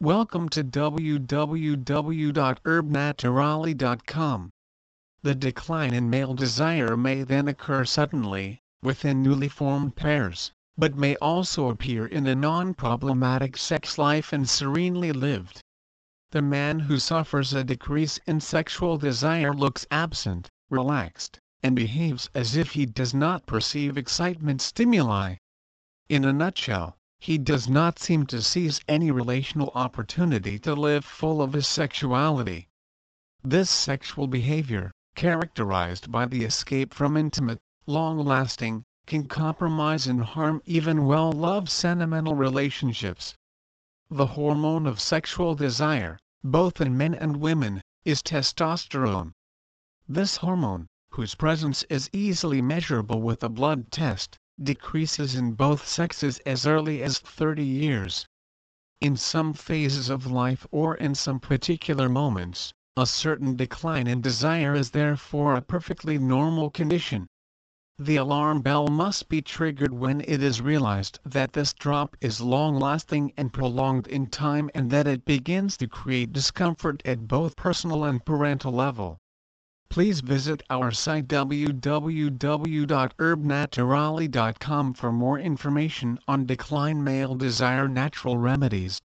Welcome to www.erbenaturali.com. The decline in male desire may then occur suddenly, within newly formed pairs, but may also appear in a non-problematic sex life and serenely lived. The man who suffers a decrease in sexual desire looks absent, relaxed, and behaves as if he does not perceive excitement stimuli. In a nutshell, he does not seem to seize any relational opportunity to live full of his sexuality. This sexual behavior, characterized by the escape from intimate, long-lasting, can compromise and harm even well-loved sentimental relationships. The hormone of sexual desire, both in men and women, is testosterone. This hormone, whose presence is easily measurable with a blood test, decreases in both sexes as early as 30 years. In some phases of life or in some particular moments, a certain decline in desire is therefore a perfectly normal condition. The alarm bell must be triggered when it is realized that this drop is long-lasting and prolonged in time and that it begins to create discomfort at both personal and parental level please visit our site www.erbenaturali.com for more information on decline male desire natural remedies.